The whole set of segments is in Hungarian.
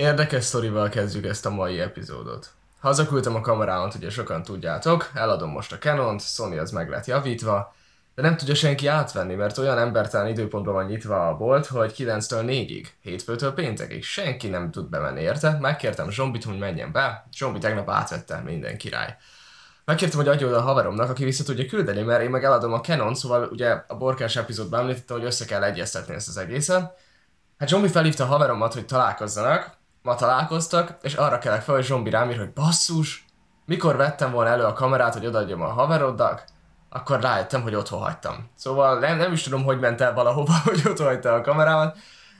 Érdekes sztorival kezdjük ezt a mai epizódot. Hazaküldtem a kamerámat, ugye sokan tudjátok, eladom most a Canon-t, Sony az meg lett javítva, de nem tudja senki átvenni, mert olyan embertelen időpontban van nyitva a bolt, hogy 9-től 4-ig, hétfőtől péntekig senki nem tud bemenni érte. Megkértem Zsombit, hogy menjen be, Zsombi tegnap átvette minden király. Megkértem, hogy adjon a haveromnak, aki vissza tudja küldeni, mert én meg eladom a Canon, szóval ugye a borkás epizódban említette, hogy össze kell egyeztetni ezt az egészet. Hát Zsombi felhívta a haveromat, hogy találkozzanak, ma találkoztak, és arra kellek fel, hogy Zsombi rám ír, hogy basszus, mikor vettem volna elő a kamerát, hogy odaadjam a haverodnak, akkor rájöttem, hogy otthon hagytam. Szóval nem, nem is tudom, hogy ment el valahova, hogy otthon hagyta a kamerámat.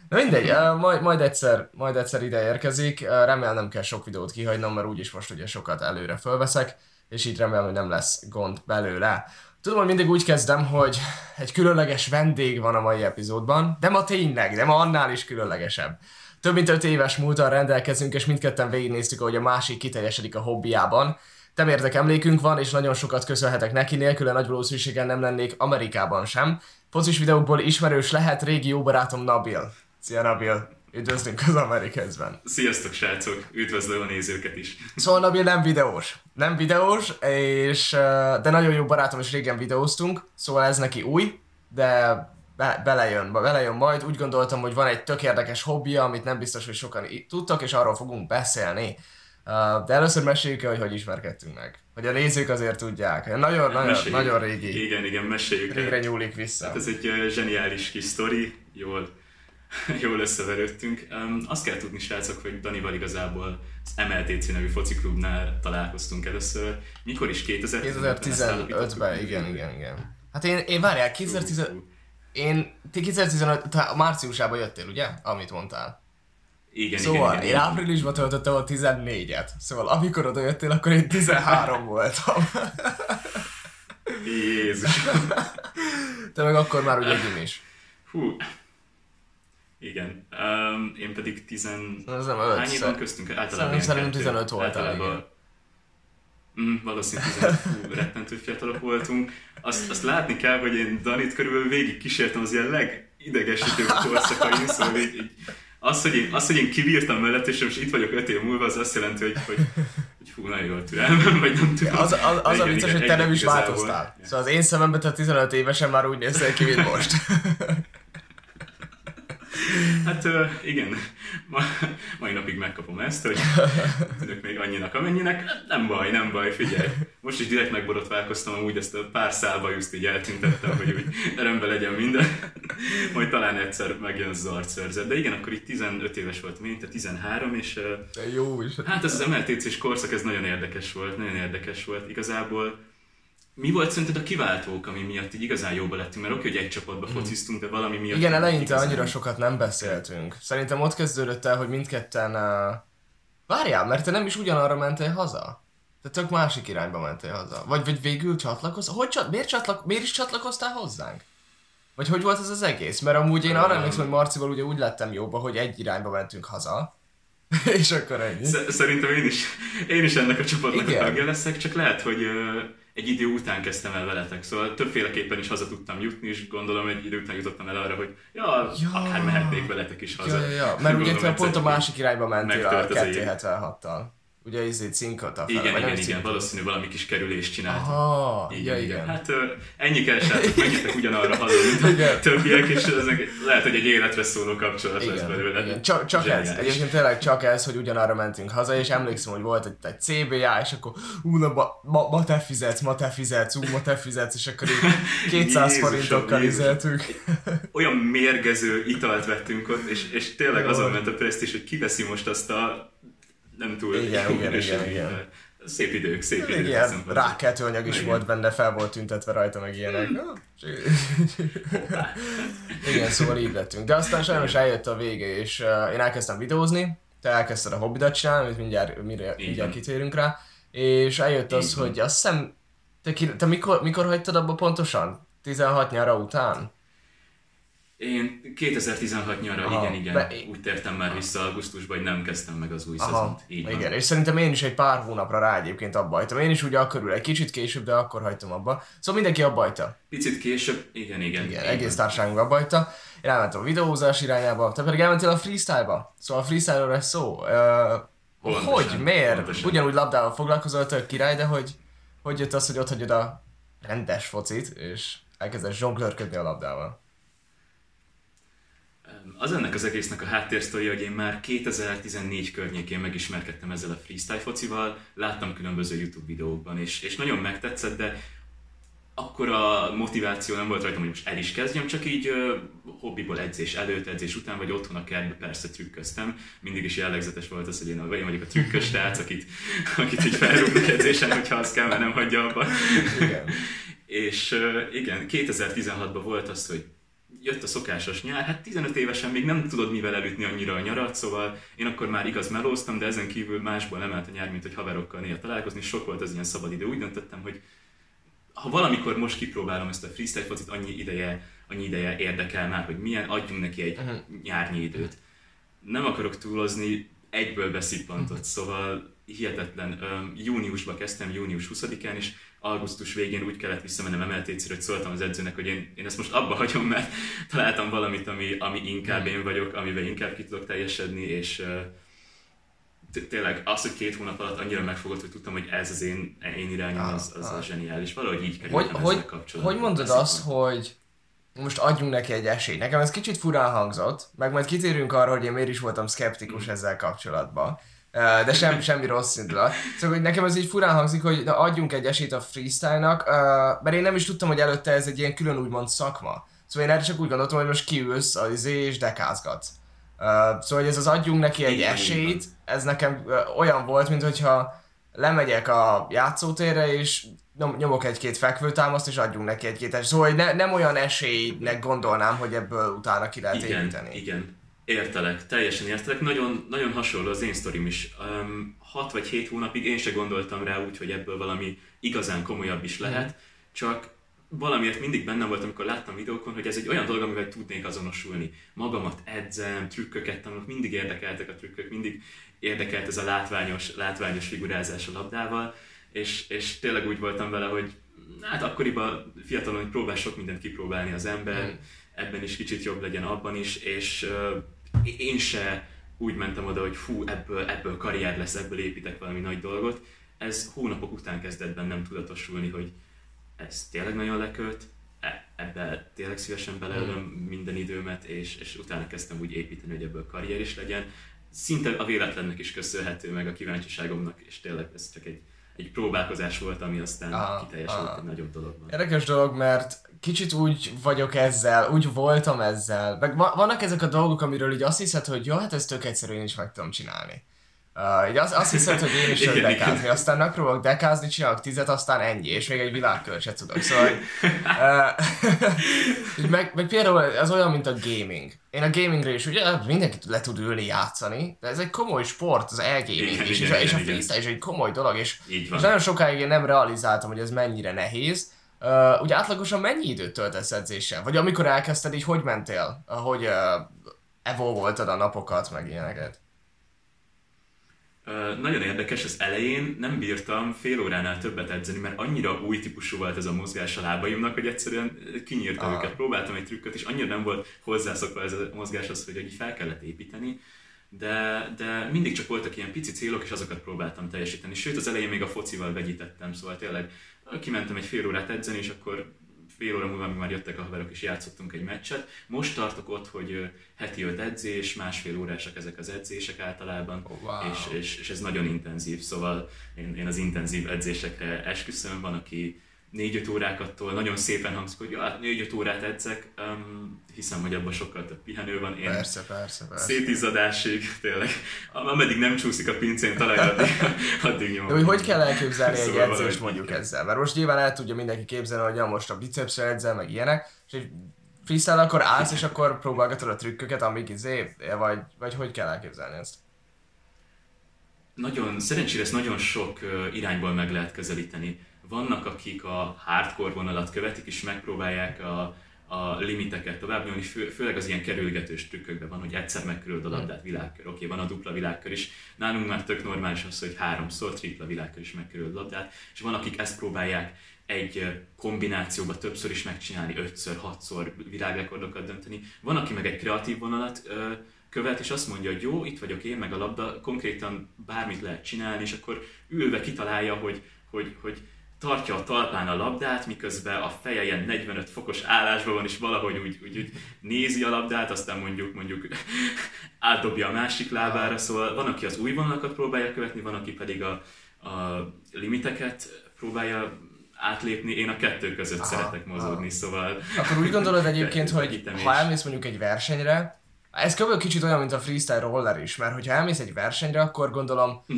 Na mindegy, majd, majd, egyszer, majd egyszer ide érkezik, remélem nem kell sok videót kihagynom, mert úgyis most ugye sokat előre fölveszek, és így remélem, hogy nem lesz gond belőle. Tudom, hogy mindig úgy kezdem, hogy egy különleges vendég van a mai epizódban, de ma tényleg, de ma annál is különlegesebb. Több mint 5 éves múltal rendelkezünk, és mindketten végignéztük, hogy a másik kiteljesedik a hobbiában. Temérdek emlékünk van, és nagyon sokat köszönhetek neki, nélküle nagy valószínűséggel nem lennék Amerikában sem. Focis videókból ismerős lehet régi jó barátom Nabil. Szia Nabil! Üdvözlünk az Amerikazben. Sziasztok srácok, üdvözlöm a nézőket is. Szóval Nabil nem videós. Nem videós, és, de nagyon jó barátom, és régen videóztunk, szóval ez neki új, de be, belejön, belejön majd. Úgy gondoltam, hogy van egy tök érdekes hobbija, amit nem biztos, hogy sokan tudtak, és arról fogunk beszélni. De először meséljük el, hogy hogy ismerkedtünk meg. Hogy a nézők azért tudják. Nagyon, nagyon, nagyon régi. Igen, igen, meséljük Régre el. nyúlik vissza. Hát ez egy zseniális kis sztori, jól, jól összeverődtünk. Azt kell tudni, srácok, hogy Danival igazából az MLTC nevű fociklubnál találkoztunk először. Mikor is? 2015-ben, igen, igen, igen. Hát én, én várjál, 2015... Én, ti 2015, te márciusában jöttél, ugye? Amit mondtál. Igen, szóval igen, igen, én áprilisban töltöttem a 14-et. Szóval amikor oda jöttél, akkor én 13 voltam. Jézus. Te meg akkor már ugye is. Hú. Igen. Um, én pedig 10... Ez nem 5. Hány éven köztünk? Általában Szerintem 15 voltál, igen. Mm, valószínűleg 15, hú, rettentő fiatalok voltunk. Azt, azt látni kell, hogy én Danit körülbelül végig kísértem az ilyen legidegesítőbb korszakain, szóval így, így az, hogy én, az, hogy én kibírtam mellett, és most itt vagyok öt év múlva, az azt jelenti, hogy, hogy, hogy hú, nagyon jól türelmem, vagy nem tudom. Az, az, az a vicces, hogy te nem is változtál. Szóval az én szememben te 15 évesen már úgy néztél ki, mint most. Hát igen, Ma, mai napig megkapom ezt, hogy tűnök még annyinak, amennyinek. Nem baj, nem baj, figyelj. Most is direkt megborotválkoztam, amúgy ezt a pár szálba just így eltüntettem, hogy úgy rendben legyen minden. Majd talán egyszer megjön az arcszörzet. De igen, akkor itt 15 éves volt tehát 13, és De jó is. Hát ez az MLTC-s korszak, ez nagyon érdekes volt, nagyon érdekes volt. Igazából mi volt szerinted a kiváltók, ami miatt így igazán jóba lettünk? Mert oké, hogy egy csapatba hmm. fociztunk, de valami miatt... Igen, eleinte igazán... annyira sokat nem beszéltünk. Szerintem ott kezdődött el, hogy mindketten... Uh... Várjál, mert te nem is ugyanarra mentél haza. Te tök másik irányba mentél haza. Vagy, vagy végül csatlakoztál? Hogy csat... miért, csatlak... miért is csatlakoztál hozzánk? Vagy hogy volt ez az egész? Mert amúgy én arra emlékszem, hogy Marcival ugye úgy lettem jóba, hogy egy irányba mentünk haza. és akkor ennyi. Szerintem én is, én is ennek a csapatnak Igen. a tagja leszek, csak lehet, hogy egy idő után kezdtem el veletek, szóval többféleképpen is haza tudtam jutni, és gondolom egy idő után jutottam el arra, hogy ja, ja. akár mehetnék veletek is haza. Ja, ja, ja. Mert ugye pont a másik irányba mentél a 276-tal ugye izé cinkot a fel, Igen, igen, igen, valószínű valami kis kerülést csináltam. Aha, igen, ja, igen. Hát ennyi kell, srácok, menjetek ugyanarra haza, mint a többiek, és ezek lehet, hogy egy életre szóló kapcsolat igen, lesz belőle. Igen. Csak, csak ez, egyébként tényleg csak ez, hogy ugyanarra mentünk haza, és emlékszem, hogy volt egy, egy CBA, és akkor ú, na, ma, ma, ma, te fizetsz, ma te fizetsz, ú, ma te fizetsz, és akkor így 200 Jézusom, forintokkal izeltünk. Olyan mérgező italt vettünk ott, és, és tényleg azon ment a presztis, hogy kiveszi most azt a nem túl igen, igen, igen, igen. Szép idők, szép idők. Igen, rákeltő anyag is igen. volt benne, fel volt tüntetve rajta, meg ilyenek. igen, szóval így lettünk. De aztán sajnos eljött a vége, és én elkezdtem videózni, te elkezdted a hobbidat csinálni, amit mindjárt, mire, mindjárt kitérünk rá, és eljött az, hogy azt hiszem, te, ki, te mikor, mikor hagytad abba pontosan? 16 nyara után? Én 2016 nyara, Aha, igen, igen, be- úgy tértem már vissza augusztusban, hogy nem kezdtem meg az új Aha, szezont. Így van. igen, és szerintem én is egy pár hónapra rá egyébként abba hagytam. Én is ugye akkor egy kicsit később, de akkor hagytam abba. Szóval mindenki abba hagyta. Picit később, igen, igen. Igen, így egész van. társaságunk abba hagyta. Én elmentem a videózás irányába, te pedig elmentél a freestyle-ba. Szóval a freestyle-ról lesz szó. Pontosan, hogy, miért? pontosan. Ugyanúgy labdával foglalkozol, tök király, de hogy, hogy jött az, hogy ott hagyod a rendes focit, és elkezdesz zsonglőrködni a labdával? Az ennek az egésznek a háttérsztoria, hogy én már 2014 környékén megismerkedtem ezzel a freestyle focival, láttam különböző YouTube videókban, és, és nagyon megtetszett, de akkor a motiváció nem volt rajtam, hogy most el is kezdjem, csak így ö, hobbiból edzés előtt, edzés után, vagy otthon a kertben persze trükköztem. Mindig is jellegzetes volt az, hogy én vagy vagyok a trükkös srác, akit, akit így felrúgnak edzésen, hogyha az kell, mert nem hagyja abba. Igen. És ö, igen, 2016-ban volt az, hogy jött a szokásos nyár, hát 15 évesen még nem tudod mivel elütni annyira a nyarat, szóval én akkor már igaz melóztam, de ezen kívül másból nem állt a nyár, mint hogy haverokkal néha találkozni, sok volt az ilyen szabad idő. Úgy döntöttem, hogy ha valamikor most kipróbálom ezt a freestyle focit, annyi ideje, annyi ideje érdekel már, hogy milyen, adjunk neki egy Mhm. nyárnyi időt. Nem akarok túlozni, egyből beszippantott, szóval hihetetlen. Öm, Júniusban kezdtem, június 20-án, és augusztus végén úgy kellett visszamennem MLTC-re, hogy szóltam az edzőnek, hogy én, én ezt most abba hagyom, mert találtam valamit, ami, ami inkább én vagyok, amivel inkább ki tudok teljesedni, és tényleg az, hogy két hónap alatt annyira megfogott, hogy tudtam, hogy ez az én, én irányom, az, az Ah, ah. zseniális. Valahogy így Hogy, kerültem ezzel hogy, kapcsolatban. hogy mondod azt, hogy most adjunk neki egy esélyt? Nekem ez kicsit furán hangzott, meg majd kitérünk arra, hogy én miért is voltam szkeptikus ezzel kapcsolatban. De sem, semmi rossz indulat. Szóval, hogy nekem ez így furán hangzik, hogy na, adjunk egy esélyt a freestyle-nak, mert én nem is tudtam, hogy előtte ez egy ilyen külön úgymond szakma. Szóval én erre csak úgy gondoltam, hogy most kiülsz az izé és dekázgatsz. Szóval, hogy ez az adjunk neki egy esélyt, ez nekem olyan volt, mintha lemegyek a játszótérre, és nyom- nyomok egy-két fekvőtámaszt, és adjunk neki egy-két esélyt. Szóval hogy ne, nem olyan esélynek gondolnám, hogy ebből utána ki lehet igen, építeni. Igen, értelek, teljesen értelek. Nagyon, nagyon hasonló az én sztorim is. Um, hat vagy hét hónapig én se gondoltam rá úgy, hogy ebből valami igazán komolyabb is lehet, Mhm. csak valamiért mindig bennem volt, amikor láttam videókon, hogy ez egy olyan dolog, amivel tudnék azonosulni. Magamat edzem, trükköket tanulok, mindig érdekeltek a trükkök, mindig érdekelt ez a látványos, látványos figurázás a labdával, és, és tényleg úgy voltam vele, hogy hát akkoriban fiatalon hogy próbál sok mindent kipróbálni az ember, Mm. ebben is kicsit jobb legyen abban is, és uh, én se úgy mentem oda, hogy fú, ebből, ebből karrier lesz, ebből építek valami nagy dolgot. Ez hónapok után kezdett bennem tudatosulni, hogy ez tényleg nagyon lekölt, e- ebbe tényleg szívesen beleölöm minden időmet, és, és utána kezdtem úgy építeni, hogy ebből karrier is legyen. Szinte a véletlennek is köszönhető, meg a kíváncsiságomnak, és tényleg ez csak egy, egy próbálkozás volt, ami aztán Aha, kiteljesült aha. egy nagyobb dologban. Érdekes dolog, mert kicsit úgy vagyok ezzel, úgy voltam ezzel. Meg va- vannak ezek a dolgok, amiről így azt hiszed, hogy jó, hát ez tök egyszerű, én is meg tudom csinálni. Uh, így azt, azt hiszed, hogy én is tudok dekázni, aztán megpróbálok dekázni, csinálok tizet, aztán ennyi, és még egy világkört se tudok. Szóval, uh, meg, meg például ez olyan, mint a gaming. Én a gamingre is ugye mindenki le tud ülni játszani, de ez egy komoly sport, az e-gaming is, igen, és, a- és a igen, igen. freestyle is egy komoly dolog, és és nagyon sokáig én nem realizáltam, hogy ez mennyire nehéz. Uh, ugye átlagosan mennyi időt töltesz edzéssel? Vagy amikor elkezdted, így hogy mentél? Hogy uh, evolvoltad a napokat, meg ilyeneket? Nagyon érdekes, az elején nem bírtam fél óránál többet edzeni, mert annyira új típusú volt ez a mozgás a lábaimnak, hogy egyszerűen kinyírtam Ah. őket. Próbáltam egy trükköt, és annyira nem volt hozzászokva ez a mozgáshoz, hogy így fel kellett építeni. De, de mindig csak voltak ilyen pici célok, és azokat próbáltam teljesíteni. Sőt, az elején még a focival vegyítettem, szóval tényleg kimentem egy fél órát edzeni, és akkor fél óra múlva, amíg már jöttek a haverok, és játszottunk egy meccset. Most tartok ott, hogy heti öt edzés, másfél órásak ezek az edzések általában, Oh, wow. és, és, és ez nagyon intenzív, szóval én, én az intenzív edzésekre esküszöm, van, aki 4-5 órákat tol, nagyon szépen hangzik, hogy ja, hát 4-5 órát edzek, um, hiszem, hogy abban sokkal több pihenő van. Én Persze, persze, persze. szétizzadásig, tényleg, ameddig nem csúszik a pincén, talán addig, addig nyomom. De hogy hogy kell elképzelni egy Szóval edzést valahogy mondjuk ezzel? Mert most nyilván el tudja mindenki képzelni, hogy ja, most a bicepsre edzel, meg ilyenek, és egy freestyle akkor állsz, és akkor próbálgatod a trükköket, amíg izé, vagy, vagy hogy kell elképzelni ezt? nagyon, szerencsére ezt nagyon sok irányból meg lehet közelíteni. Vannak, akik a hardcore vonalat követik, és megpróbálják a, a limiteket tovább nyomni, fő, főleg az ilyen kerülgetős trükkökben van, hogy egyszer megkerülöd a labdát világkör, oké, van a dupla világkör is, nálunk már tök normális az, hogy háromszor, tripla világkör is megkerülöd a labdát, és van, akik ezt próbálják egy kombinációba többször is megcsinálni, ötször, hatszor világrekordokat dönteni. Van, aki meg egy kreatív vonalat ö, követ, és azt mondja, hogy jó, itt vagyok én, meg a labda, konkrétan bármit lehet csinálni, és akkor ülve kitalálja, hogy, hogy, hogy tartja a talpán a labdát, miközben a feje ilyen 45 fokos állásban van, és valahogy úgy, úgy, úgy nézi a labdát, aztán mondjuk mondjuk átdobja a másik lábára, szóval van, aki az új vonalakat próbálja követni, van, aki pedig a, a limiteket próbálja átlépni, én a kettő között aha, szeretek mozogni, aha. szóval... Akkor úgy gondolod egyébként, hogy ha elmész mondjuk egy versenyre, ez kb. kicsit olyan, mint a freestyle roller is, mert hogyha elmész egy versenyre, akkor gondolom uh,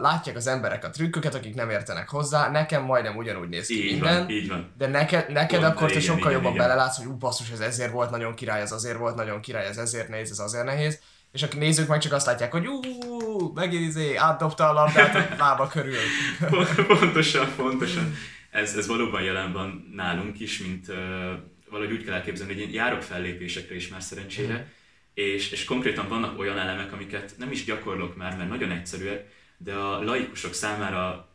látják az emberek a trükköket, akik nem értenek hozzá, nekem majdnem ugyanúgy néz ki így minden, van, így van. de neked, neked Pont, akkor te sokkal igen, jobban igen. belelátsz, hogy ú, basszus, ez ezért volt nagyon király, ez azért volt nagyon király, ez ezért nehéz, ez azért nehéz, és a nézők meg csak azt látják, hogy ú, megint izé, átdobta a labdát a lába körül. pontosan, pontosan. Ez, ez valóban jelen van nálunk is, mint uh, valahogy úgy kell elképzelni, hogy én járok fellépésekre is már szerencsére, mm és, és konkrétan vannak olyan elemek, amiket nem is gyakorlok már, mert nagyon egyszerűek, de a laikusok számára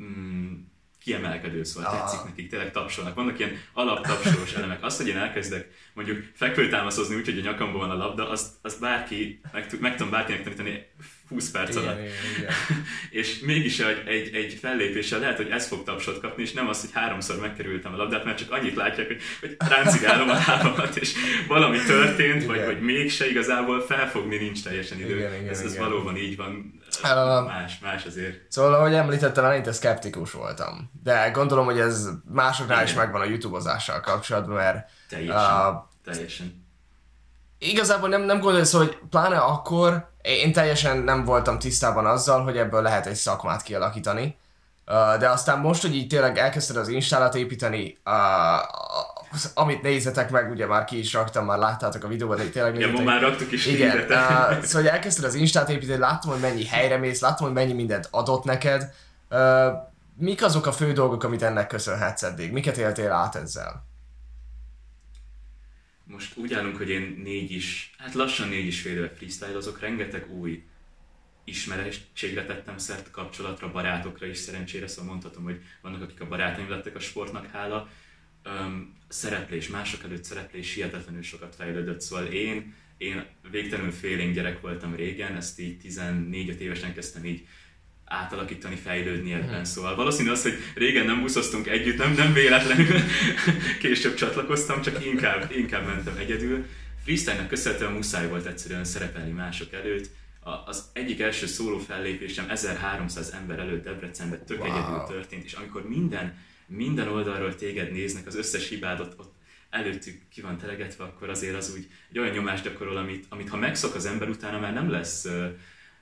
mm, kiemelkedő, szóval ah. tetszik nekik, tényleg tapsolnak. Vannak ilyen alaptapsolós elemek. Azt, hogy én elkezdek mondjuk fekvőtámaszozni úgy, hogy a nyakamban van a labda, azt, azt bárki, meg, meg tudom bárkinek tanítani 20 perc alatt. Igen, igen. és mégis egy, egy, egy fellépéssel lehet, hogy ez fog tapsot kapni, és nem az, hogy háromszor megkerültem a labdát, mert csak annyit látják, hogy, hogy ráncigálom a lábamat, és valami történt, igen. vagy, vagy mégse igazából felfogni nincs teljesen idő. Igen, igen, ez, ez igen. valóban így van. Uh, más, más azért. Szóval, ahogy említettem, én szkeptikus voltam. De gondolom, hogy ez másoknál igen. is megvan a YouTube-ozással kapcsolatban, mert... Teljesen. Uh, teljesen igazából nem, nem gondolsz, hogy pláne akkor én teljesen nem voltam tisztában azzal, hogy ebből lehet egy szakmát kialakítani. De aztán most, hogy így tényleg elkezdted az instállat építeni, uh, amit nézzetek meg, ugye már ki is raktam, már láttátok a videóban, de tényleg nézzetek. Ja, már raktuk is Igen, uh, szóval hogy elkezdted az instát építeni, láttam, hogy mennyi helyre mész, láttam, hogy mennyi mindent adott neked. Uh, mik azok a fő dolgok, amit ennek köszönhetsz eddig? Miket éltél át ezzel? Most úgy állunk, hogy én négy is, hát lassan négy is fél éve freestyle, azok rengeteg új ismerettségre tettem szert, kapcsolatra, barátokra is szerencsére, szóval mondhatom, hogy vannak, akik a barátaim lettek a sportnak hála. Um, szereplés, mások előtt szereplés hihetetlenül sokat fejlődött, szóval én, én végtelenül félénk gyerek voltam régen, ezt így 14 évesen kezdtem így átalakítani, fejlődni ebben. Hmm. Szóval valószínű az, hogy régen nem buszoztunk együtt, nem, nem véletlenül később csatlakoztam, csak inkább, inkább mentem egyedül. Freestyle-nek köszönhetően muszáj volt egyszerűen szerepelni mások előtt. Az egyik első szóló fellépésem 1300 ember előtt Debrecenben tök wow. egyedül történt, és amikor minden, minden oldalról téged néznek, az összes hibádot ott előttük ki van telegetve, akkor azért az úgy egy olyan nyomást gyakorol, amit, amit ha megszok az ember, utána már nem lesz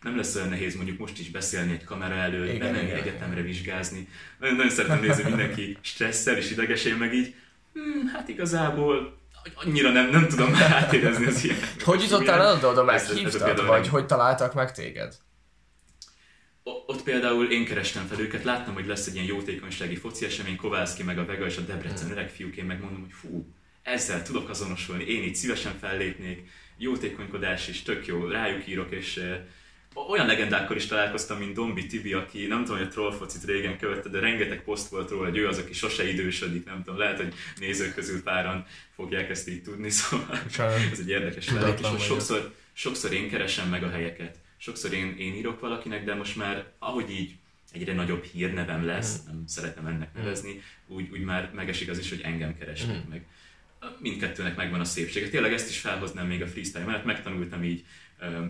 nem lesz olyan nehéz mondjuk most is beszélni egy kamera előtt, igen, bemenni igen, egyetemre vizsgázni. Nagyon, nagyon szeretem nézni, mindenki stresszel és idegesén, meg így, hmm, hát igazából annyira nem, nem tudom már átérezni az ilyen. Hogy jutottál el oda, meghívtad, vagy hogy találtak meg téged? Ott például én kerestem fel őket, láttam, hogy lesz egy ilyen jótékonysági foci esemény, Kovászki meg a Vega és a Debrecen öreg fiúk, én megmondom, hogy fú, ezzel tudok azonosulni, én itt szívesen fellépnék, jótékonykodás is tök jó, rájuk írok, és olyan legendákkal is találkoztam, mint Dombi Tibi, aki nem tudom, hogy a trollfocit régen követte, de rengeteg poszt volt róla, hogy ő az, aki sose idősödik, nem tudom, lehet, hogy nézők közül páran fogják ezt így tudni, szóval ez egy érdekes mellék, és sokszor, sokszor én keresem meg a helyeket, sokszor én, én írok valakinek, de most már ahogy így egyre nagyobb hírnevem lesz, mm. nem szeretem ennek nevezni, úgy, úgy már megesik az is, hogy engem keresnek mm. meg. Mindkettőnek megvan a szépsége. Tényleg ezt is felhoznám még a freestyle mellett, megtanultam így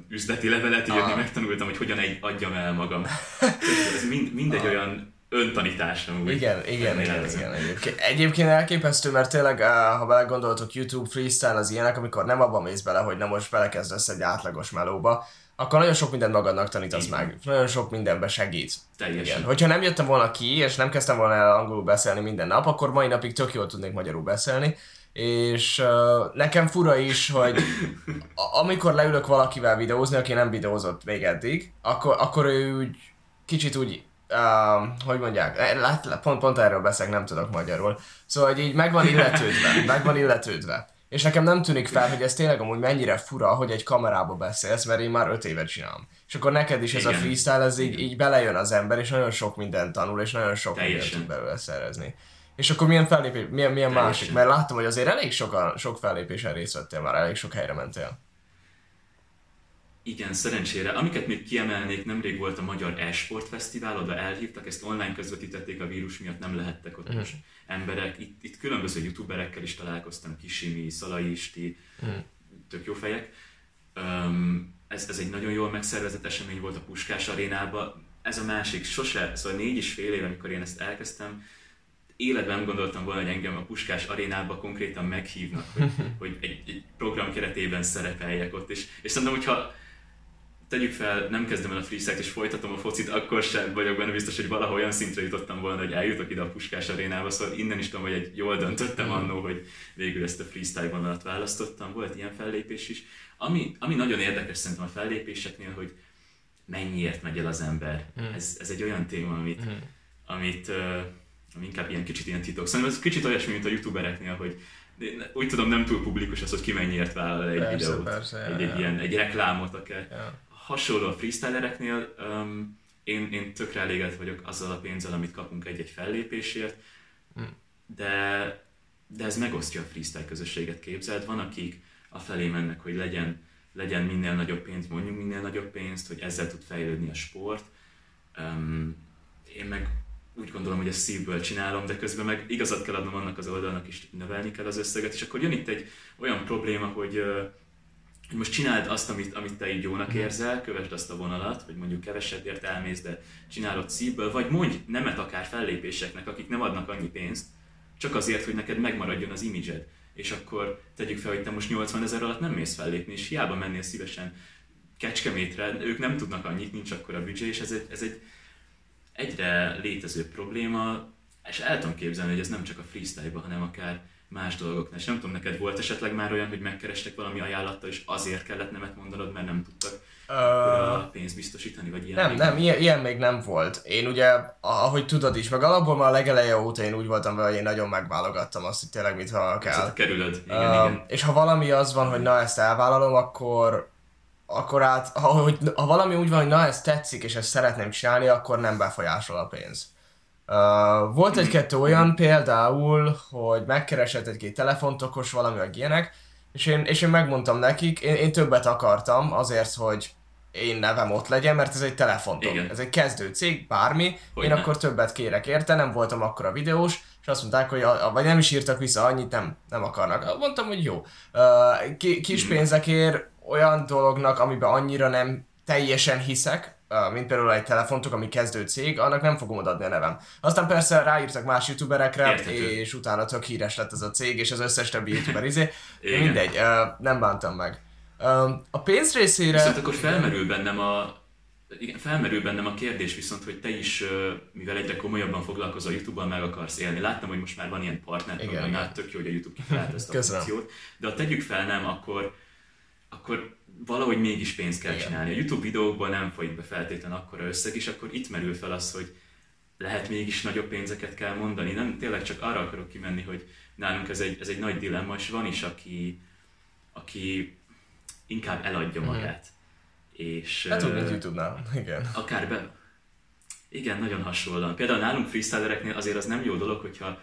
üzleti levelet írni, ah. megtanultam, hogy hogyan egy adjam el magam. Ez mind, mind egy olyan öntanítás amúgy. Igen, igen, igen, igen, egyébként. Egyébként elképesztő, mert tényleg, ha belegondoltok, YouTube freestyle az ilyenek, amikor nem abban mész bele, hogy nem most belekezdesz egy átlagos melóba, akkor nagyon sok mindent magadnak tanítasz Igen. meg. Nagyon sok mindenbe segít. Teljesen. Igen. Hogyha nem jöttem volna ki, és nem kezdtem volna el angolul beszélni minden nap, akkor mai napig tök jól tudnék magyarul beszélni és uh, nekem fura is, hogy amikor leülök valakivel videózni, aki nem videózott még eddig, akkor, akkor ő úgy kicsit úgy uh, hogy mondják, eh, lát, pont, pont erről beszélek, nem tudok magyarul. Szóval, hogy így meg van illetődve, meg van illetődve. És nekem nem tűnik fel, hogy ez tényleg amúgy mennyire fura, hogy egy kamerába beszélsz, mert én már öt évet csinálom. És akkor neked is ez Igen. a freestyle, ez így, így belejön az ember, és nagyon sok mindent tanul, és nagyon sok Teljesen. mindent tud belőle szerezni. És akkor milyen fellépés, milyen, milyen másik? Mert láttam, hogy azért elég sokan, sok fellépésen részt vettél már, elég sok helyre mentél. Igen, szerencsére. Amiket még kiemelnék, nemrég volt a Magyar Esport Fesztivál, oda elhívtak, ezt online közvetítették a vírus miatt, nem lehettek ott uh-huh. most emberek. Itt, itt különböző youtuberekkel is találkoztam, Kisimi, Szalai Isti, uh-huh. tök jó fejek. Um, ez, ez egy nagyon jól megszervezett esemény volt a Puskás arénában. Ez a másik, sose, szóval négy és fél év, amikor én ezt elkezdtem, életben nem gondoltam volna, hogy engem a Puskás arénába konkrétan meghívnak, hogy, hogy egy, egy program keretében szerepeljek ott, és, és szerintem, hogyha tegyük fel, nem kezdem el a freestyle és folytatom a focit, akkor sem vagyok benne biztos, hogy valahol olyan szintre jutottam volna, hogy eljutok ide a Puskás arénába, szóval innen is tudom, hogy egy jól döntöttem annó, hogy végül ezt a freestyle vonalat választottam, volt ilyen fellépés is. Ami, ami nagyon érdekes szerintem a fellépéseknél, hogy mennyiért megy el az ember. Mm. Ez, ez egy olyan téma, amit, mm. amit uh, inkább ilyen kicsit ilyen titok. Szerintem ez kicsit olyasmi, mint a youtubereknél, hogy úgy tudom, nem túl publikus az, hogy ki mennyiért vállal egy persze, videót, persze, egy, ja, egy, ja. Ilyen, egy reklámot akár. Ja. Hasonló a freestylereknél, um, én, én tökre elégedett vagyok azzal a pénzzel, amit kapunk egy-egy fellépésért, hm. de, de ez megosztja a freestyle közösséget, képzeld. Van, akik a felé mennek, hogy legyen, legyen minél nagyobb pénz, mondjuk minél nagyobb pénzt, hogy ezzel tud fejlődni a sport. Um, én meg úgy gondolom, hogy ezt szívből csinálom, de közben meg igazat kell adnom annak az oldalnak is, növelni kell az összeget, és akkor jön itt egy olyan probléma, hogy, hogy most csináld azt, amit, amit te így jónak mhm. érzel, kövesd azt a vonalat, hogy mondjuk kevesebbért elmész, de csinálod szívből, vagy mondj nemet akár fellépéseknek, akik nem adnak annyi pénzt, csak azért, hogy neked megmaradjon az imidzsed. És akkor tegyük fel, hogy te most 80 ezer alatt nem mész fellépni, és hiába mennél szívesen Kecskemétre, ők nem tudnak annyit, nincs akkor a büdzsé, és ez egy, ez egy egyre létező probléma, és el tudom képzelni, hogy ez nem csak a freestyle-ban, hanem akár más dolgoknál. És nem tudom, neked volt esetleg már olyan, hogy megkerestek valami ajánlattal, és azért kellett nemet mondanod, mert nem tudtak uh, a pénzt biztosítani, vagy ilyen? Nem, még nem, ilyen, ilyen, még nem volt. Én ugye, ahogy tudod is, meg alapból már a legeleje óta én úgy voltam vele, hogy én nagyon megválogattam azt, hogy tényleg mit kell. Ezt kerülöd, igen, uh, igen. És ha valami az van, hogy na ezt elvállalom, akkor akkor át, ha, hogy, ha valami úgy van, hogy na ez tetszik, és ezt szeretném csinálni, akkor nem befolyásol a pénz. Uh, volt egy-kettő olyan például, hogy megkeresett egy-két telefontokos valami, vagy ilyenek, és én, és én megmondtam nekik, én, én többet akartam azért, hogy én nevem ott legyen, mert ez egy telefontok. Igen. Ez egy kezdő cég, bármi, hogy én ne? akkor többet kérek érte, nem voltam akkor a videós, és azt mondták, hogy a, vagy nem is írtak vissza annyit, nem, nem akarnak. Mondtam, hogy jó. Uh, ki, kis mhm. pénzekért olyan dolognak, amiben annyira nem teljesen hiszek, mint például egy telefontok, ami kezdő cég, annak nem fogom odaadni a nevem. Aztán persze ráírtak más youtuberekre, Értető. és utána tök híres lett ez a cég, és az összes többi youtuber izé. Mindegy, nem bántam meg. A pénz részére... Viszont akkor felmerül bennem a, igen, felmerül bennem a kérdés viszont, hogy te is, mivel egyre komolyabban foglalkozol a YouTube-ban, meg akarsz élni. Láttam, hogy most már van ilyen partner tök jó, hogy a YouTube kitalált ezt a funkciót. De ha tegyük fel nem, akkor akkor valahogy mégis pénzt kell Igen. csinálni. A YouTube videókból nem folyik be feltétlenül akkora összeg, és akkor itt merül fel az, hogy lehet mégis nagyobb pénzeket kell mondani. Nem, tényleg csak arra akarok kimenni, hogy nálunk ez egy, ez egy nagy dilemma, és van is, aki, aki inkább eladja mhm. magát. Mm. És, hát úgy, mint YouTube-nál, igen. Akár be... Igen, nagyon hasonlóan. Például nálunk freestylereknél azért az nem jó dolog, hogyha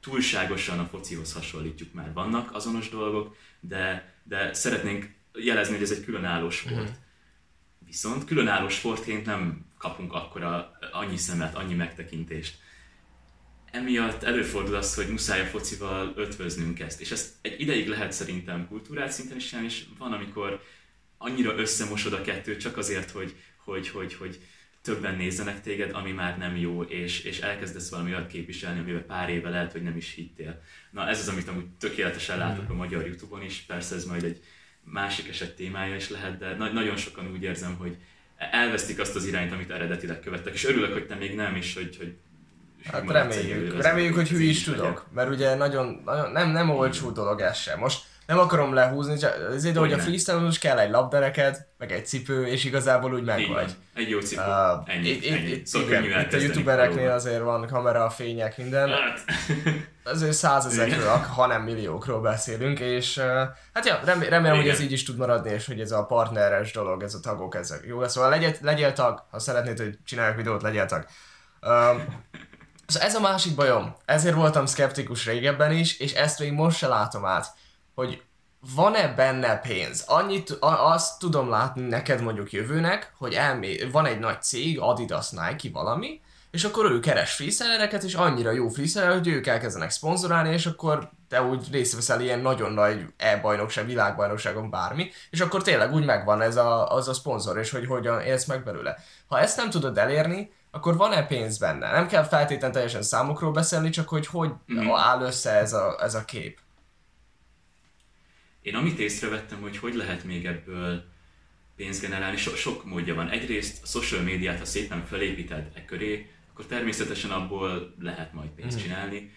túlságosan a focihoz hasonlítjuk már. Vannak azonos dolgok, de, de szeretnénk jelezni, hogy ez egy különálló sport. Mm. Viszont különálló sportként nem kapunk akkora annyi szemet, annyi megtekintést. Emiatt előfordul az, hogy muszáj a focival ötvöznünk ezt. És ezt egy ideig lehet szerintem kultúrát szinten is és van, amikor annyira összemosod a kettőt csak azért, hogy, hogy, hogy, hogy többen nézzenek téged, ami már nem jó, és, és elkezdesz valami olyat képviselni, amiben pár éve lehet, hogy nem is hittél. Na ez az, amit amúgy tökéletesen látok a magyar Youtube-on is, persze ez majd egy másik eset témája is lehet, de na- nagyon sokan úgy érzem, hogy elvesztik azt az irányt, amit eredetileg követtek, és örülök, hogy te még nem is, hogy, hogy Hát reméljük, reméljük, hogy hű is tudok, mert ugye nagyon, nagyon nem, nem olcsó dolog ez sem. Most nem akarom lehúzni, csak azért, hogy a freestyle most kell egy labdereked, meg egy cipő, és igazából úgy meg vagy. Egy jó cipő. Uh, ennyi, itt, ennyi. itt, Szóval igen, itt a youtubereknél azért van kamera, fények, minden. Hát, Azért százezekről, ha nem milliókról beszélünk, és uh, hát ja, remé- remélem, hogy ez így is tud maradni, és hogy ez a partneres dolog, ez a tagok, ezek jó. Szóval legyél, legyél tag, ha szeretnéd, hogy csináljak videót, legyél tag. Um, szóval ez a másik bajom. Ezért voltam szkeptikus régebben is, és ezt még most se látom át, hogy van-e benne pénz? Annyit, a- azt tudom látni neked mondjuk jövőnek, hogy elmé, van egy nagy cég, Adidas, Nike, valami, és akkor ő keres freestylereket, és annyira jó freestyler, hogy ők elkezdenek szponzorálni, és akkor te úgy részt veszel ilyen nagyon nagy e-bajnokság, világbajnokságon bármi, és akkor tényleg úgy megvan ez a, az a szponzor, és hogy hogyan élsz meg belőle. Ha ezt nem tudod elérni, akkor van-e pénz benne? Nem kell feltétlenül teljesen számokról beszélni, csak hogy hogy Mhm. áll össze ez a, ez a kép. Én amit észrevettem, hogy hogy lehet még ebből pénzt generálni, so- sok módja van. Egyrészt a social médiát, ha szépen felépíted e köré, akkor természetesen abból lehet majd pénzt csinálni.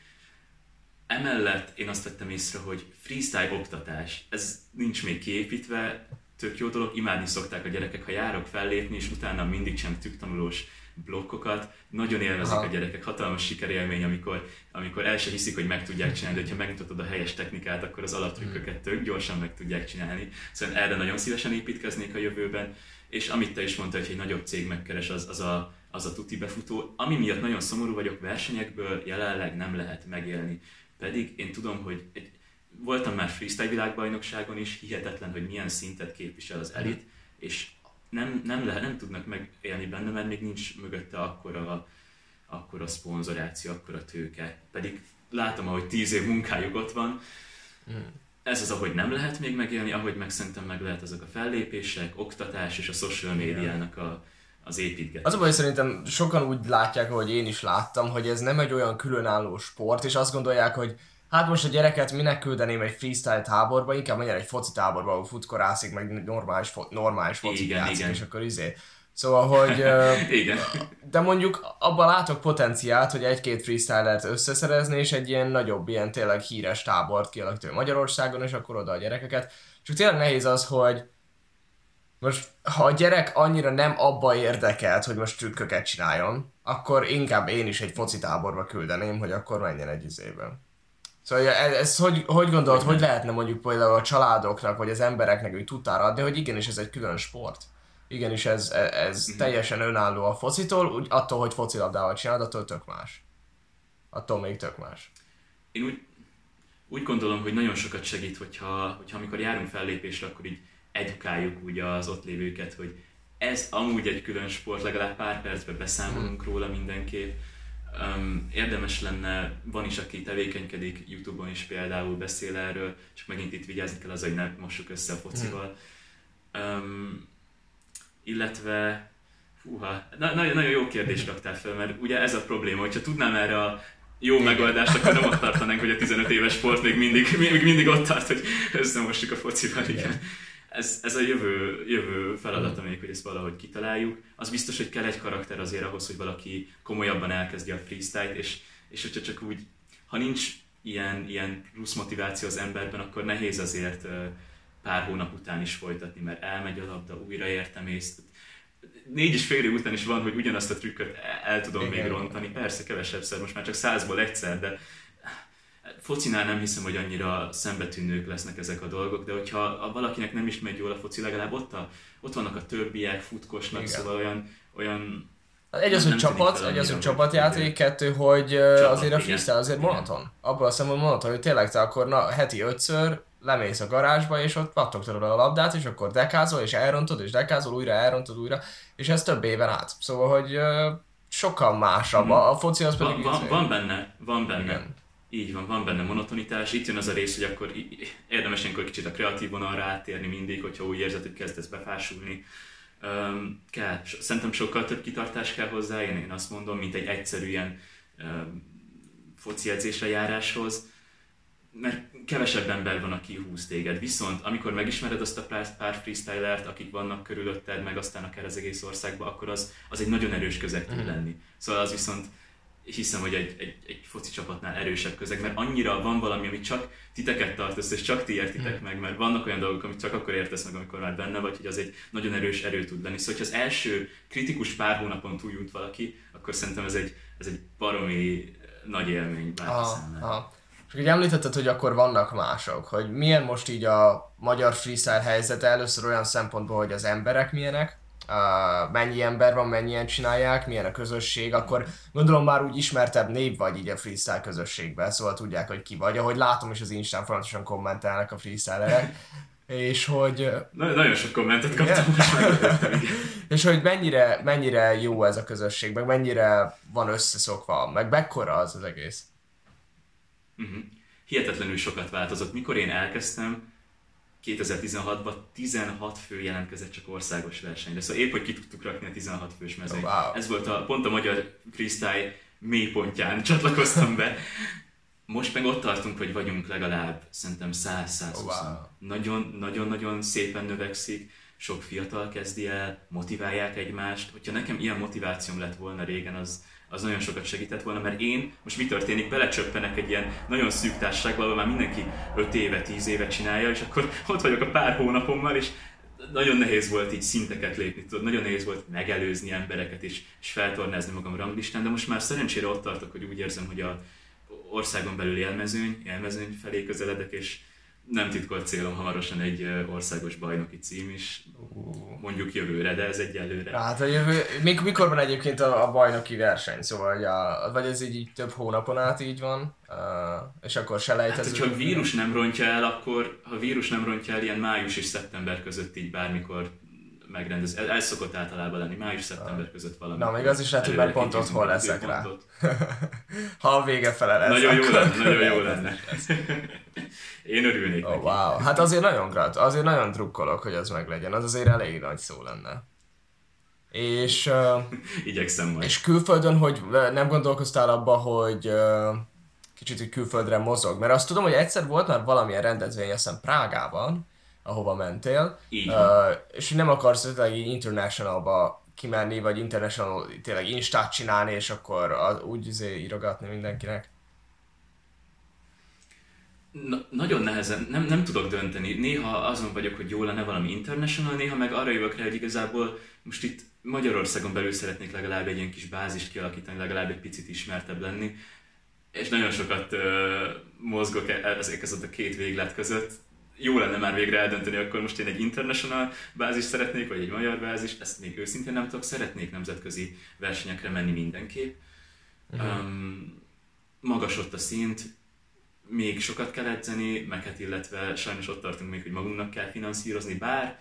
Emellett én azt vettem észre, hogy freestyle oktatás, ez nincs még kiépítve, tök jó dolog, imádni szokták a gyerekek, ha járok fellépni, és utána mindig sem tanulós blokkokat, nagyon élvezik Aha. a gyerekek, hatalmas sikerélmény, amikor, amikor el se hiszik, hogy meg tudják csinálni, de ha megmutatod a helyes technikát, akkor az alaptrükköket tök gyorsan meg tudják csinálni. Szóval erre nagyon szívesen építkeznék a jövőben, és amit te is mondtad, hogy egy nagyobb cég megkeres, az, az, a, az a tuti befutó, ami miatt nagyon szomorú vagyok, versenyekből jelenleg nem lehet megélni. Pedig én tudom, hogy egy, voltam már freestyle világbajnokságon is, hihetetlen, hogy milyen szintet képvisel az elit, és nem, nem, lehet, nem tudnak megélni benne, mert még nincs mögötte akkora, akkora szponzoráció, akkora tőke. Pedig látom, ahogy tíz év munkájuk ott van. Ez az, ahogy nem lehet még megélni, ahogy meg szerintem meg lehet azok a fellépések, oktatás és a social médiának a, az építgetés. Az a baj, szerintem sokan úgy látják, hogy én is láttam, hogy ez nem egy olyan különálló sport, és azt gondolják, hogy hát most a gyereket minek küldeném egy freestyle táborba, inkább menjen egy foci táborba, ahol futkorászik, meg normális, fo- normális foci Igen, játszik, igen. és akkor izé. Szóval, hogy... Igen. de mondjuk abban látok potenciált, hogy egy-két freestylert összeszerezni, és egy ilyen nagyobb, ilyen tényleg híres tábort kialakítani Magyarországon, és akkor oda a gyerekeket. Csak tényleg nehéz az, hogy most, ha a gyerek annyira nem abba érdekelt, hogy most trükköket csináljon, akkor inkább én is egy foci táborba küldeném, hogy akkor menjen egy izébe. Szóval ez, hogy, hogy gondolod, hogy lehetne mondjuk például a családoknak, vagy az embereknek úgy tudtára adni, hogy igenis ez egy külön sport. Igenis ez, ez Mhm. teljesen önálló a focitól, úgy attól, hogy focilabdával csinálod, attól tök más. Attól még tök más. Én úgy, úgy gondolom, hogy nagyon sokat segít, hogyha, hogyha amikor járunk fellépésre, akkor így edukáljuk úgy az ott lévőket, hogy ez amúgy egy külön sport, legalább pár percben beszámolunk róla mindenképp. Um, érdemes lenne, van is, aki tevékenykedik, Youtube-on is például beszél erről, csak megint itt vigyázni kell az, hogy ne mossuk össze a focival. Um, illetve, húha, na, nagyon, nagyon jó kérdést raktál fel, mert ugye ez a probléma, hogyha tudnám erre a jó megoldást, akkor nem ott tartanánk, hogy a 15 éves sport még mindig, még mindig ott tart, hogy összemossuk a focival, igen. Ez, ez a jövő, jövő feladata még, hogy ezt valahogy kitaláljuk. Az biztos, hogy kell egy karakter azért ahhoz, hogy valaki komolyabban elkezdje a freestyle-t, és, és hogyha csak úgy, ha nincs ilyen, ilyen plusz motiváció az emberben, akkor nehéz azért pár hónap után is folytatni, mert elmegy a labda, újra értem. Négy és fél év után is van, hogy ugyanazt a trükköt el, el tudom Igen. még rontani. Persze, kevesebbszer, most már csak százból egyszer, de focinál nem hiszem, hogy annyira szembetűnők lesznek ezek a dolgok, de hogyha a valakinek nem is megy jól a foci, legalább ott, a, ott vannak a többiek, futkosnak, Igen. szóval olyan, olyan Egy az, hogy csapat, egy az, hogy csapatjáték, hogy- kettő, hogy Csapat, azért a igen. freestyle azért Igen. monoton. Abból a szemben monoton, hogy tényleg te akkor na, heti ötször lemész a garázsba, és ott pattogtad a labdát, és akkor dekázol, és elrontod, és dekázol, újra elrontod, újra, és ez több éven át. Szóval, hogy sokkal másabb. Mhm. A, foci az pedig... van, van, van benne, van benne. Igen. Így van, van benne monotonitás. Itt jön az a rész, hogy akkor érdemes ilyenkor kicsit a kreatív vonalra áttérni mindig, hogyha úgy érzed, hogy kezdesz befásulni. Um, kell. Szerintem sokkal több kitartás kell hozzá, én, én azt mondom, mint egy egyszerű ilyen um, foci edzésre járáshoz, mert kevesebb ember van, aki húz téged. Viszont amikor megismered azt a pár, pár freestylert, akik vannak körülötted, meg aztán akár az egész országban, akkor az, az egy nagyon erős közeg tud lenni. Szóval az viszont hiszem, hogy egy, egy, egy foci csapatnál erősebb közeg, mert annyira van valami, ami csak titeket tart össze, és csak ti értitek hmm. meg, mert vannak olyan dolgok, amit csak akkor értesz meg, amikor már benne vagy, hogy az egy nagyon erős erő tud lenni. Szóval, hogyha az első kritikus pár hónapon túljut valaki, akkor szerintem ez egy, ez egy baromi nagy élmény bárki számára. És ugye említetted, hogy akkor vannak mások, hogy milyen most így a magyar freestyle helyzete először olyan szempontból, hogy az emberek milyenek, uh, mennyi ember van, mennyien csinálják, milyen a közösség, akkor gondolom már úgy ismertebb név vagy így a freestyle közösségben, szóval tudják, hogy ki vagy. Ahogy látom is az Instán folyamatosan kommentelnek a freestylerek. és hogy... Na, nagyon sok kommentet kaptam most és hogy mennyire, mennyire jó ez a közösség, meg mennyire van összeszokva, meg mekkora az az egész. Uh-huh. Hihetetlenül sokat változott. Mikor én elkezdtem, 2016-ban 16 fő jelentkezett csak országos versenyre. Szóval épp, hogy ki tudtuk rakni a 16 fős mezőnyt. Wow. Ez volt a, pont a magyar freestyle mélypontján csatlakoztam be. Most meg ott tartunk, hogy vagyunk legalább szerintem 100-120. Oh, wow. Nagyon-nagyon-nagyon szépen növekszik, sok fiatal kezdi el, motiválják egymást. Hogyha nekem ilyen motivációm lett volna régen, az, az nagyon sokat segített volna, mert én most mi történik, belecsöppenek egy ilyen nagyon szűk társaságba, ahol már mindenki 5 éve, 10 éve csinálja, és akkor ott vagyok a pár hónapommal, és nagyon nehéz volt így szinteket lépni, tudod, nagyon nehéz volt megelőzni embereket és, és feltornázni magam ranglistán, de most már szerencsére ott tartok, hogy úgy érzem, hogy a országon belül élmezőny, élmezőny felé közeledek, és nem titkolt célom hamarosan egy országos bajnoki cím is, mondjuk jövőre, de ez egyelőre. Hát a jövő, mik, mikor van egyébként a, a bajnoki verseny, szóval hogy a, vagy ez így, így több hónapon át így van, uh, és akkor se lejtező. Hát, hogyha a vírus nem rontja el, akkor ha vírus nem rontja el, ilyen május és szeptember között így bármikor megrendez. Ez, ez szokott általában lenni, május-szeptember ah. között valami. Na, még az is lehet, hogy már pont otthon leszek rá. ha a vége fele lesz. Nagyon jó lenne, nagyon jó lenne. Én örülnék oh, neki. Wow. Hát azért nagyon grat, azért nagyon drukkolok, hogy az meglegyen. Az azért elég nagy szó lenne. És... Uh, Igyekszem majd. És külföldön, hogy nem gondolkoztál abba, hogy uh, kicsit hogy külföldre mozog? Mert azt tudom, hogy egyszer volt már valamilyen rendezvény, azt hiszem Prágában, ahova mentél, így uh, és nem akarsz tényleg így internationalba kimenni, vagy international tényleg instát csinálni, és akkor az, úgy izé írogatni mindenkinek. Na, nagyon nehezen, nem, nem tudok dönteni. Néha azon vagyok, hogy jó lenne valami international, néha meg arra jövök rá, hogy igazából most itt Magyarországon belül szeretnék legalább egy ilyen kis bázist kialakítani, legalább egy picit ismertebb lenni. És nagyon sokat uh, mozgok e- ezek között a két véglet között. Jó lenne már végre eldönteni, akkor most én egy international bázis szeretnék, vagy egy magyar bázis, ezt még őszintén nem tudok, szeretnék nemzetközi versenyekre menni mindenképp. Uh-huh. Um, magas ott a szint, még sokat kell edzeni, meket, illetve sajnos ott tartunk még, hogy magunknak kell finanszírozni, bár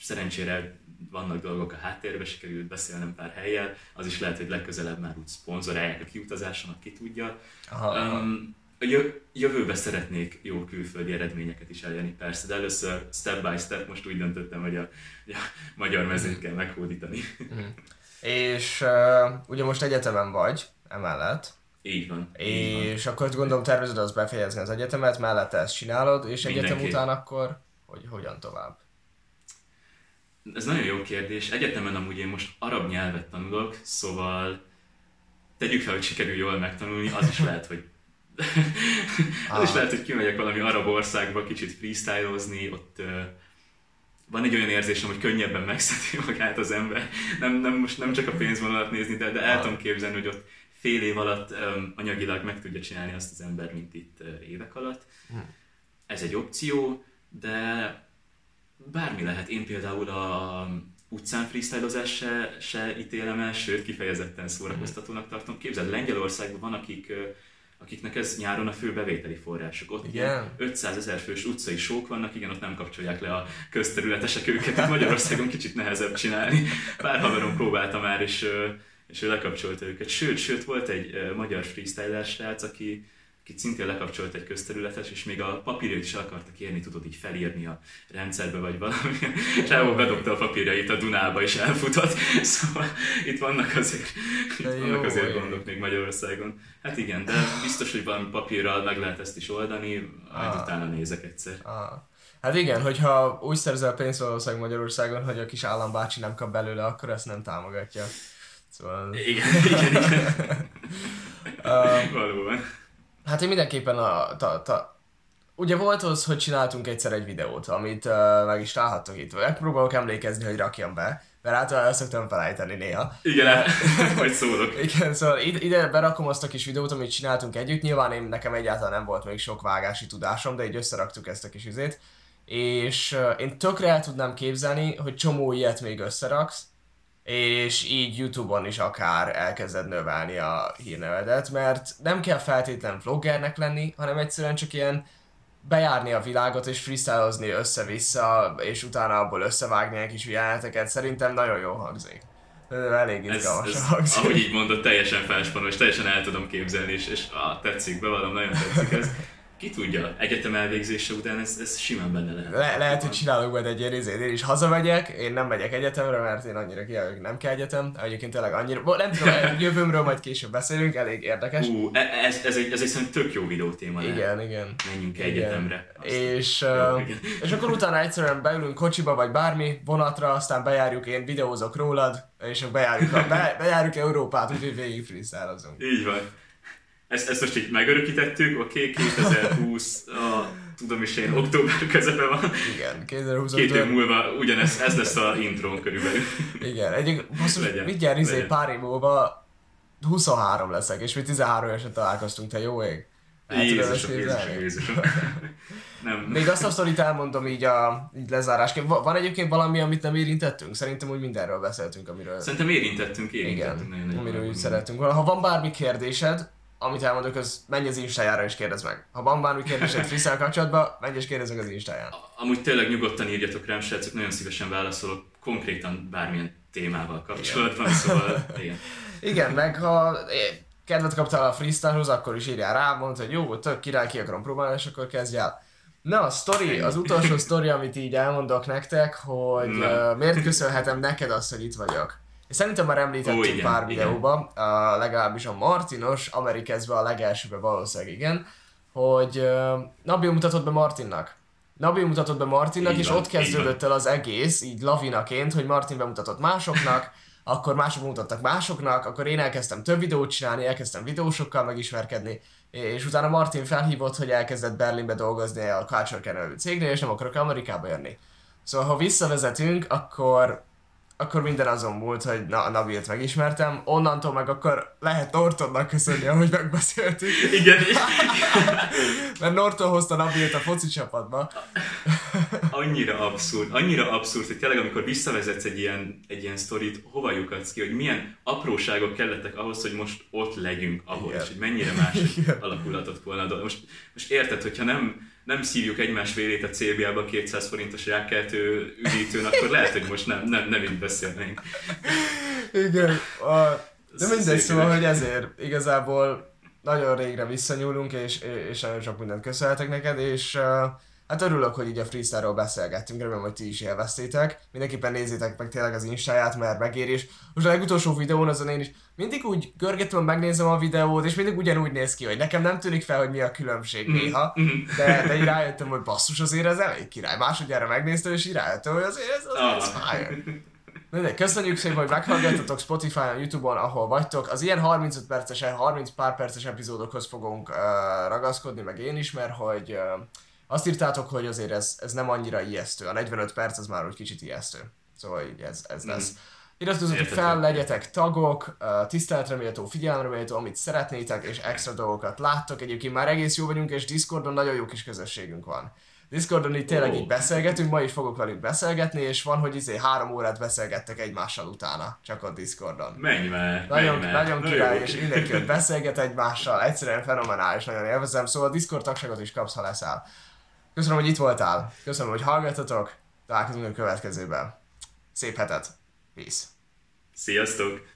szerencsére vannak dolgok a háttérben, sikerült beszélnem pár helyjel, az is lehet, hogy legközelebb már úgy szponzorálják a kiutazásomat, ki tudja. Aha, um, a jövőben szeretnék jó külföldi eredményeket is elérni, persze, de először step by step most úgy döntöttem, hogy a, a magyar mezőt kell meghódítani. Mm. És uh, ugye most egyetemen vagy emellett, így van. És van. akkor gondolom tervezed az befejezni az egyetemet, mellette ezt csinálod, és Mindenki. egyetem után akkor hogy hogyan tovább? Ez nagyon jó kérdés. Egyetemen amúgy én most arab nyelvet tanulok, szóval tegyük fel, hogy sikerül jól megtanulni, az is lehet, hogy az is lehet, hogy kimegyek valami arab országba kicsit freestylozni, ott uh, van egy olyan érzésem, hogy könnyebben megszedi magát az ember. Nem, nem, most nem csak a pénzvonalat nézni, de, de el tudom képzelni, hogy ott fél év alatt anyagilag meg tudja csinálni azt az ember, mint itt évek alatt. Hm. Ez egy opció, de bármi lehet. Én például a utcán freestylozás se, se ítélem el, sőt kifejezetten szórakoztatónak tartom. Képzeld, Lengyelországban van, akik akiknek ez nyáron a fő bevételi forrásuk. Ott igen. 500 ezer fős utcai sók vannak, igen, ott nem kapcsolják le a közterületesek őket. Magyarországon kicsit nehezebb csinálni. Pár haverom próbálta már, és és ő lekapcsolta őket. Sőt, sőt volt egy uh, magyar freestyler srác, aki, aki szintén lekapcsolt egy közterületet, és még a papírjait is akarta kérni, tudod így felírni a rendszerbe, vagy valami. Elmond bedobta a papírjait a Dunába, és elfutott. Szóval itt vannak azért, itt vannak azért gondok még Magyarországon. Hát igen, de biztos, hogy valami papírral meg lehet ezt is oldani, majd ah. utána nézek egyszer. Ah. Hát igen, hogyha úgy szerzel pénzt valószínűleg Magyarországon, hogy a kis állambácsi nem kap belőle, akkor ezt nem támogatja. Szóval... Igen, igen, igen. Um, Valóban. Hát én mindenképpen a, ta, ta, Ugye volt az, hogy csináltunk egyszer egy videót, amit uh, meg is találhattok itt. Megpróbálok emlékezni, hogy rakjam be, mert általában el szoktam felejteni néha. Igen, majd szólok. Igen, szóval ide, ide berakom azt a kis videót, amit csináltunk együtt. Nyilván én, nekem egyáltalán nem volt még sok vágási tudásom, de így összeraktuk ezt a kis izét. És uh, én tökre el tudnám képzelni, hogy csomó ilyet még összeraksz, és így Youtube-on is akár elkezded növelni a hírnevedet, mert nem kell feltétlen vloggernek lenni, hanem egyszerűen csak ilyen bejárni a világot és freestyleozni össze-vissza, és utána abból összevágni egy kis jeleneteket, szerintem nagyon jó hangzik. Elég izgalmas hangzik. ahogy így mondod, teljesen felspanos, teljesen el tudom képzelni, és, és ah, tetszik, bevallom, nagyon tetszik ez ki tudja, egyetem elvégzése után ez, ez simán benne lehet. Le, lehet, hogy csinálok majd egy ilyen izét, én is hazamegyek, én nem megyek egyetemre, mert én annyira kijövök, nem kell egyetem, egyébként tényleg annyira, nem tudom, jövőmről majd később beszélünk, elég érdekes. Ú, e, ez, ez, egy, ez egy szerintem tök jó videó téma lehet. Igen, igen. Menjünk igen. egyetemre. És, jó, uh, és akkor utána egyszerűen beülünk kocsiba, vagy bármi, vonatra, aztán bejárjuk, én videózok rólad, és bejárjuk, a, be, bejárjuk Európát, úgyhogy végig freestyle Így van ezt, ezt most így megörökítettük, oké, okay, 2020, a, tudom is én, október közepe van. Igen, 2020. Két év múlva ugyanez, ez lesz a intro körülbelül. Igen, egyik, basszus, mindjárt izé pár év múlva 23 leszek, és mi 13 évesen találkoztunk, te jó ég. Jézusom, Jézusom, Jézusom. Nem. Még azt a sztorit elmondom így, a, így lezárásként. Van egyébként valami, amit nem érintettünk? Szerintem úgy mindenről beszéltünk, amiről... Szerintem érintettünk, érintettünk. Igen, nagyon, amiről úgy szeretünk. Ha van bármi kérdésed, amit elmondok, az menj az Instájára és kérdezd meg. Ha van bármi kérdésed Frisszel kapcsolatban, menj és kérdezz meg az Instáján. Amúgy tényleg nyugodtan írjatok rám, srácok, nagyon szívesen válaszolok konkrétan bármilyen témával kapcsolatban, igen. szóval igen. igen, meg ha kedvet kaptál a freestylehoz, akkor is írjál rá, mondd, hogy jó, tök király, ki akarom próbálni, és akkor kezdj el. Na, a story, az utolsó sztori, amit így elmondok nektek, hogy uh, miért köszönhetem neked azt, hogy itt vagyok. És szerintem már említettük Ó, igen, pár videóban, uh, legalábbis a Martinos, Amerikezbe a legelsőbe valószínűleg igen, hogy uh, Nabi mutatott be Martinnak. Nabi mutatott be Martinnak, így és van, ott kezdődött el az egész, így lavinaként, hogy Martin bemutatott másoknak, akkor mások mutattak másoknak, akkor én elkezdtem több videót csinálni, elkezdtem videósokkal megismerkedni, és utána Martin felhívott, hogy elkezdett Berlinbe dolgozni a Culture Kernel cégnél, és nem akarok Amerikába jönni. Szóval ha visszavezetünk, akkor akkor minden azon múlt, hogy na, a Nabilt megismertem, onnantól meg akkor lehet Nortonnak köszönni, ahogy megbeszéltük. Igen. Mert Norton hozta Nabilt a foci csapatba. annyira abszurd, annyira abszurd, hogy tényleg amikor visszavezetsz egy ilyen, egy ilyen sztorit, hova lyukadsz ki, hogy milyen apróságok kellettek ahhoz, hogy most ott legyünk ahol, Igen. és hogy mennyire más alakulhatott volna. Most, most érted, hogyha nem nem szívjuk egymás vérét a célbiába 200 forintos rákeltő üdítőn, akkor lehet, hogy most nem, nem, nem így beszélnénk. Igen, a, de mindegy, szóval, hogy ezért igazából nagyon régre visszanyúlunk, és, és nagyon sok mindent köszönhetek neked, és uh, Hát örülök, hogy így a freestyle-ról beszélgettünk, remélem, hogy ti is élveztétek. Mindenképpen nézzétek meg tényleg az instáját, mert megéri. És most a legutolsó videón azon én is mindig úgy görgetem, megnézem a videót, és mindig ugyanúgy néz ki, hogy nekem nem tűnik fel, hogy mi a különbség mm. néha, mm. de, de így rájöttem, hogy basszus azért ez elég király. Másodjára megnéztem, és így rájöttem, hogy azért ez, azért ez ah. fire. De köszönjük szépen, hogy meghallgattatok Spotify-on, Youtube-on, ahol vagytok. Az ilyen 35 perces, 30 pár perces epizódokhoz fogunk uh, ragaszkodni, meg én is, mert hogy uh, azt írtátok, hogy azért ez, ez nem annyira ijesztő. A 45 perc az már úgy kicsit ijesztő. Szóval így ez, ez lesz. Mm. Iratkozzatok fel, legyetek tagok, tiszteletre méltó, figyelemre méltó, amit szeretnétek, és extra dolgokat láttok. Egyébként már egész jó vagyunk, és Discordon nagyon jó kis közösségünk van. Discordon így tényleg oh. így beszélgetünk, ma is fogok velük beszélgetni, és van, hogy izé három órát beszélgettek egymással utána, csak a Discordon. Menj már, Nagyon, menj nagyon király, és mindenki ott beszélget egymással, egyszerűen fenomenális, nagyon élvezem, szóval a Discord tagságot is kapsz, ha leszel. Köszönöm, hogy itt voltál. Köszönöm, hogy hallgattatok. Találkozunk a következőben. Szép hetet. Peace. Sziasztok!